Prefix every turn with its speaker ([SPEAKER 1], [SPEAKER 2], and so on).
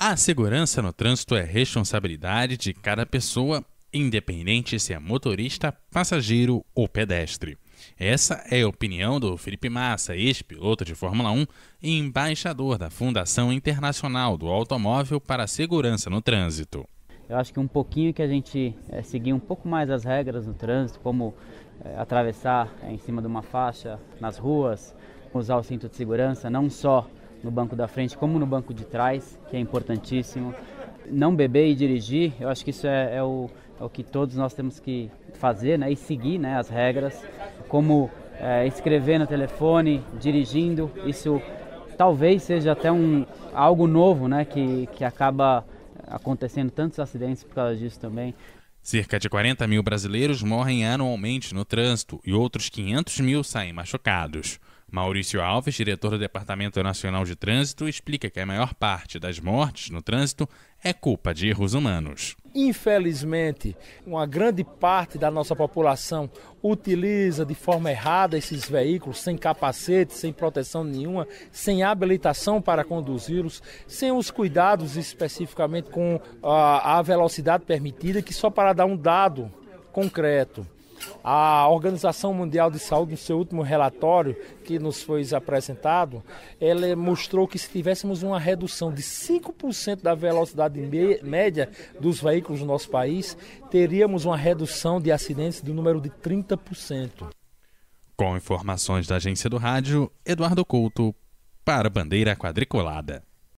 [SPEAKER 1] A segurança no trânsito é responsabilidade de cada pessoa, independente se é motorista, passageiro ou pedestre. Essa é a opinião do Felipe Massa, ex-piloto de Fórmula 1 e embaixador da Fundação Internacional do Automóvel para a Segurança no Trânsito.
[SPEAKER 2] Eu acho que um pouquinho que a gente é, seguir um pouco mais as regras no trânsito, como é, atravessar é, em cima de uma faixa nas ruas, usar o cinto de segurança, não só no banco da frente como no banco de trás, que é importantíssimo. Não beber e dirigir, eu acho que isso é, é, o, é o que todos nós temos que fazer né, e seguir né, as regras, como é, escrever no telefone, dirigindo, isso talvez seja até um, algo novo né, que, que acaba acontecendo tantos acidentes por causa disso também.
[SPEAKER 1] Cerca de 40 mil brasileiros morrem anualmente no trânsito e outros 500 mil saem machucados. Maurício Alves, diretor do Departamento Nacional de Trânsito, explica que a maior parte das mortes no trânsito é culpa de erros humanos.
[SPEAKER 3] Infelizmente, uma grande parte da nossa população utiliza de forma errada esses veículos, sem capacete, sem proteção nenhuma, sem habilitação para conduzi-los, sem os cuidados especificamente com a, a velocidade permitida, que só para dar um dado concreto. A Organização Mundial de Saúde, no seu último relatório que nos foi apresentado, ela mostrou que se tivéssemos uma redução de 5% da velocidade média dos veículos no nosso país, teríamos uma redução de acidentes do número de 30%.
[SPEAKER 1] Com informações da agência do rádio, Eduardo Couto, para Bandeira Quadriculada.